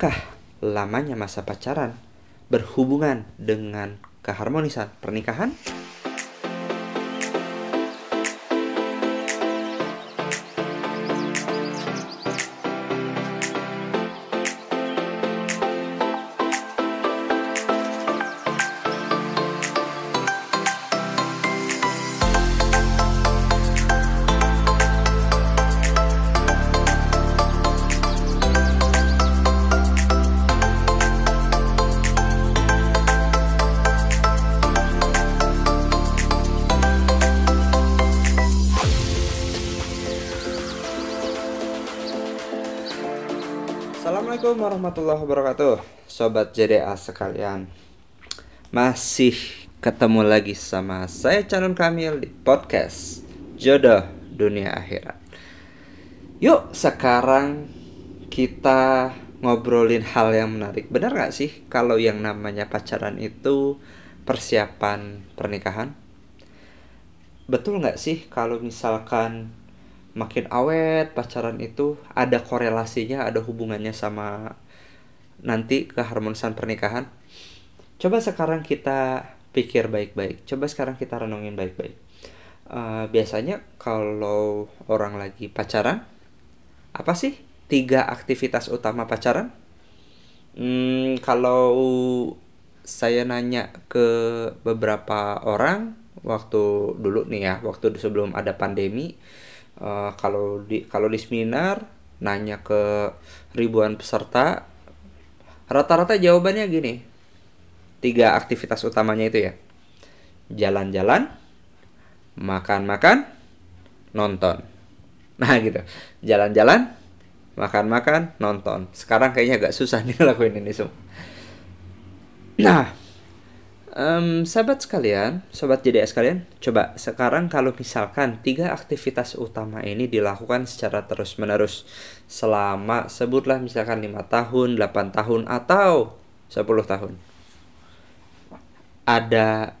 apakah lamanya masa pacaran berhubungan dengan keharmonisan pernikahan? Assalamualaikum warahmatullahi wabarakatuh. Sobat JDA sekalian Masih ketemu lagi sama saya Canon Kamil di podcast Jodoh Dunia Akhirat. Yuk sekarang kita ngobrolin hal yang menarik. Benar gak sih kalau yang namanya pacaran itu persiapan pernikahan? Betul gak sih kalau misalkan makin awet pacaran itu ada korelasinya, ada hubungannya sama nanti keharmonisan pernikahan. Coba sekarang kita pikir baik-baik. Coba sekarang kita renungin baik-baik. Uh, biasanya kalau orang lagi pacaran, apa sih tiga aktivitas utama pacaran? Hmm, kalau saya nanya ke beberapa orang waktu dulu nih ya, waktu sebelum ada pandemi, uh, kalau di kalau di seminar nanya ke ribuan peserta rata-rata jawabannya gini. Tiga aktivitas utamanya itu ya. Jalan-jalan makan-makan nonton. Nah gitu. Jalan-jalan makan-makan nonton. Sekarang kayaknya agak susah nih lakuin ini semua. Nah Um, sahabat sekalian, sobat JDS sekalian, coba sekarang kalau misalkan tiga aktivitas utama ini dilakukan secara terus-menerus selama sebutlah misalkan lima tahun, 8 tahun atau 10 tahun. Ada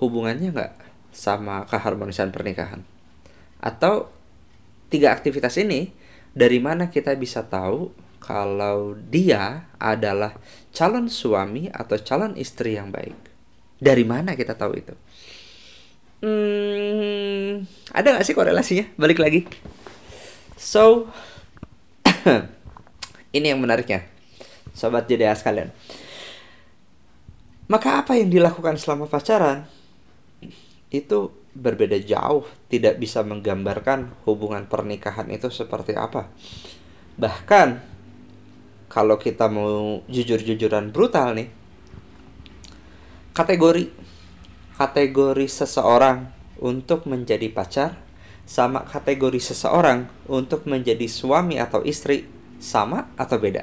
hubungannya nggak sama keharmonisan pernikahan? Atau tiga aktivitas ini dari mana kita bisa tahu kalau dia adalah calon suami atau calon istri yang baik. Dari mana kita tahu itu? Hmm, ada gak sih korelasinya? Balik lagi. So, ini yang menariknya. Sobat JDA sekalian. Maka apa yang dilakukan selama pacaran? Itu berbeda jauh. Tidak bisa menggambarkan hubungan pernikahan itu seperti apa. Bahkan kalau kita mau jujur-jujuran brutal nih kategori kategori seseorang untuk menjadi pacar sama kategori seseorang untuk menjadi suami atau istri sama atau beda?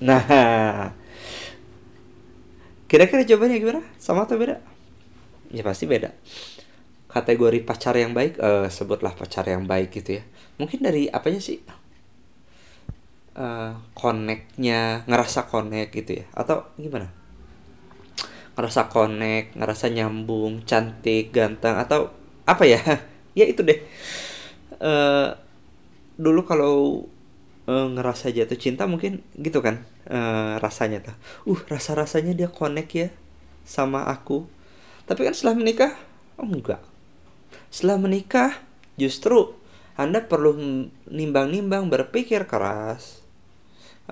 Nah kira-kira jawabannya gimana? Sama atau beda? Ya pasti beda. Kategori pacar yang baik uh, sebutlah pacar yang baik gitu ya. Mungkin dari apanya sih uh, connectnya ngerasa connect gitu ya? Atau gimana? Ngerasa connect ngerasa nyambung cantik ganteng atau apa ya? Ya itu deh. Uh, dulu kalau uh, ngerasa jatuh cinta mungkin gitu kan uh, rasanya tuh. Uh rasa rasanya dia connect ya sama aku. Tapi kan setelah menikah oh enggak. Setelah menikah justru anda perlu nimbang-nimbang berpikir keras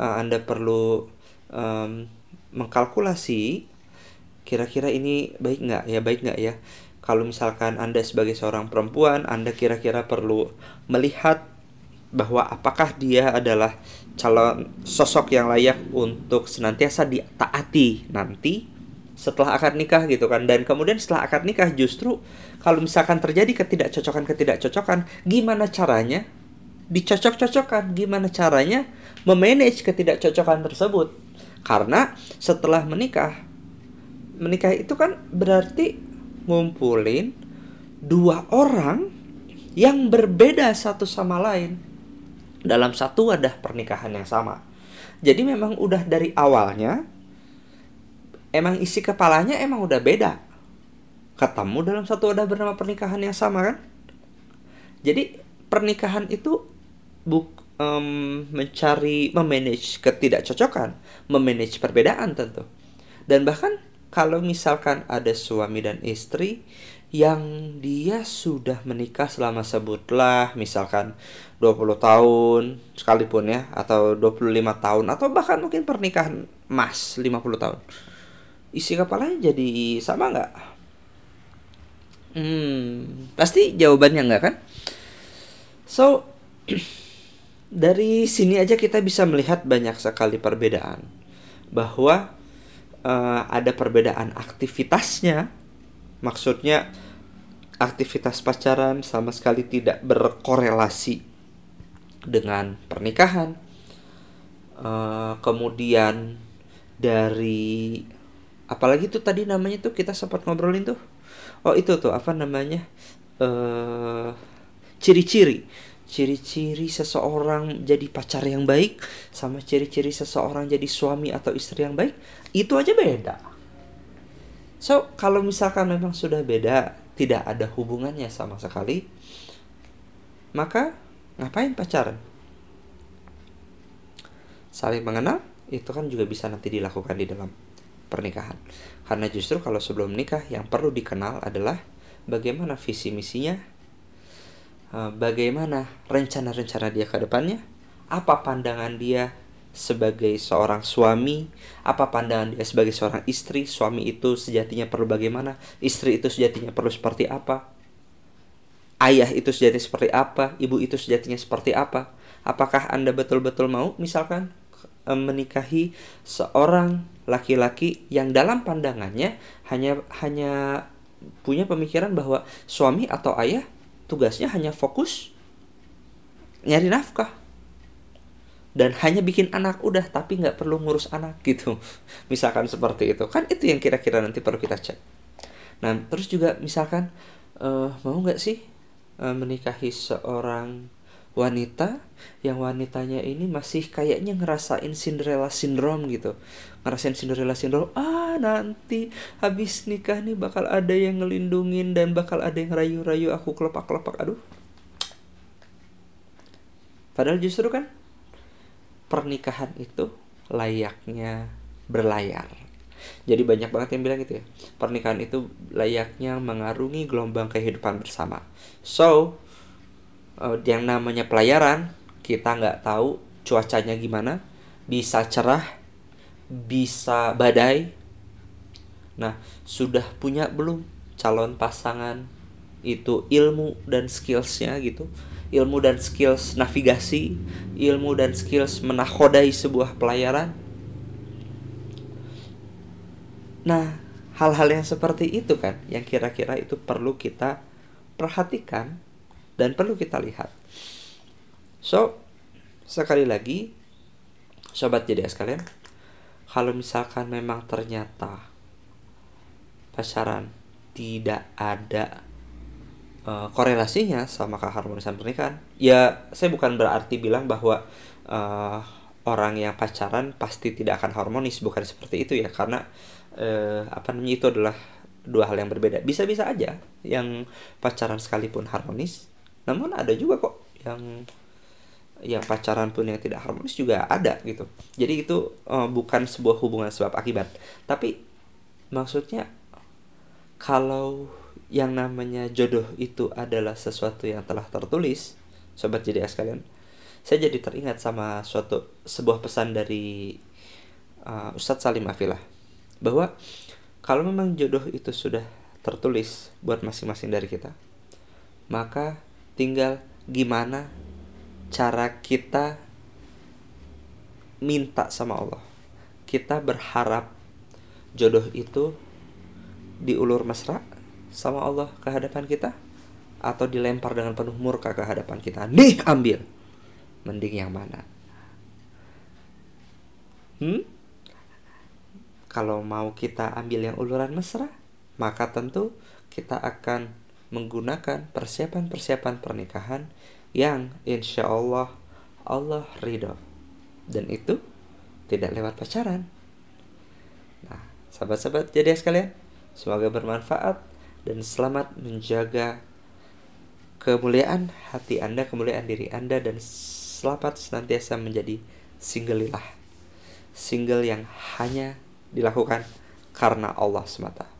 uh, Anda perlu um, mengkalkulasi kira-kira ini baik nggak ya baik nggak ya. Kalau misalkan Anda sebagai seorang perempuan Anda kira-kira perlu melihat bahwa apakah dia adalah calon sosok yang layak untuk senantiasa ditaati nanti setelah akad nikah gitu kan. Dan kemudian setelah akad nikah justru kalau misalkan terjadi ketidakcocokan ketidakcocokan gimana caranya dicocok-cocokkan. Gimana caranya memanage ketidakcocokan tersebut? Karena setelah menikah menikah itu kan berarti ngumpulin dua orang yang berbeda satu sama lain dalam satu wadah pernikahan yang sama. Jadi memang udah dari awalnya emang isi kepalanya emang udah beda. Ketemu dalam satu wadah bernama pernikahan yang sama kan? Jadi pernikahan itu buk um, mencari memanage ketidakcocokan, memanage perbedaan tentu. Dan bahkan kalau misalkan ada suami dan istri yang dia sudah menikah selama sebutlah misalkan 20 tahun sekalipun ya atau 25 tahun atau bahkan mungkin pernikahan mas 50 tahun isi kepalanya jadi sama nggak hmm pasti jawabannya nggak kan so dari sini aja kita bisa melihat banyak sekali perbedaan. Bahwa uh, ada perbedaan aktivitasnya. Maksudnya aktivitas pacaran sama sekali tidak berkorelasi dengan pernikahan. Uh, kemudian dari apalagi tuh tadi namanya tuh kita sempat ngobrolin tuh. Oh itu tuh apa namanya? Uh, ciri-ciri ciri-ciri seseorang jadi pacar yang baik sama ciri-ciri seseorang jadi suami atau istri yang baik itu aja beda So, kalau misalkan memang sudah beda, tidak ada hubungannya sama sekali, maka ngapain pacaran? Saling mengenal itu kan juga bisa nanti dilakukan di dalam pernikahan. Karena justru kalau sebelum menikah yang perlu dikenal adalah bagaimana visi misinya, bagaimana rencana-rencana dia ke depannya, apa pandangan dia sebagai seorang suami, apa pandangan dia sebagai seorang istri, suami itu sejatinya perlu bagaimana, istri itu sejatinya perlu seperti apa, ayah itu sejatinya seperti apa, ibu itu sejatinya seperti apa. Apakah Anda betul-betul mau misalkan menikahi seorang laki-laki yang dalam pandangannya hanya hanya punya pemikiran bahwa suami atau ayah tugasnya hanya fokus nyari nafkah. Dan hanya bikin anak udah tapi nggak perlu ngurus anak gitu. Misalkan seperti itu. Kan itu yang kira-kira nanti perlu kita cek. Nah terus juga misalkan uh, mau nggak sih uh, menikahi seorang wanita yang wanitanya ini masih kayaknya ngerasain Cinderella syndrome gitu ngerasain Cinderella syndrome ah nanti habis nikah nih bakal ada yang ngelindungin dan bakal ada yang rayu-rayu aku kelepak-kelepak aduh padahal justru kan pernikahan itu layaknya berlayar. Jadi banyak banget yang bilang gitu ya. Pernikahan itu layaknya mengarungi gelombang kehidupan bersama. So, uh, yang namanya pelayaran kita nggak tahu cuacanya gimana, bisa cerah, bisa badai. Nah, sudah punya belum calon pasangan itu ilmu dan skillsnya gitu ilmu dan skills navigasi, ilmu dan skills menakodai sebuah pelayaran. Nah, hal-hal yang seperti itu kan yang kira-kira itu perlu kita perhatikan dan perlu kita lihat. So, sekali lagi sobat jadi sekalian, kalau misalkan memang ternyata pacaran tidak ada uh, korelasinya sama keharmonisan pernikahan ya saya bukan berarti bilang bahwa uh, orang yang pacaran pasti tidak akan harmonis bukan seperti itu ya karena uh, apa namanya itu adalah dua hal yang berbeda bisa-bisa aja yang pacaran sekalipun harmonis namun ada juga kok yang yang pacaran pun yang tidak harmonis juga ada gitu jadi itu uh, bukan sebuah hubungan sebab akibat tapi maksudnya kalau yang namanya jodoh itu adalah sesuatu yang telah tertulis, sobat jadi sekalian. Saya jadi teringat sama suatu sebuah pesan dari uh, Ustadz Salim Afilah bahwa kalau memang jodoh itu sudah tertulis buat masing-masing dari kita, maka tinggal gimana cara kita minta sama Allah. Kita berharap jodoh itu diulur mesra sama Allah ke hadapan kita atau dilempar dengan penuh murka ke hadapan kita. Nih, ambil. Mending yang mana? Hmm? Kalau mau kita ambil yang uluran mesra, maka tentu kita akan menggunakan persiapan-persiapan pernikahan yang insya Allah Allah ridho. Dan itu tidak lewat pacaran. Nah, sahabat-sahabat jadi sekalian, semoga bermanfaat dan selamat menjaga kemuliaan hati Anda, kemuliaan diri Anda dan selamat senantiasa menjadi single lillah. Single yang hanya dilakukan karena Allah semata.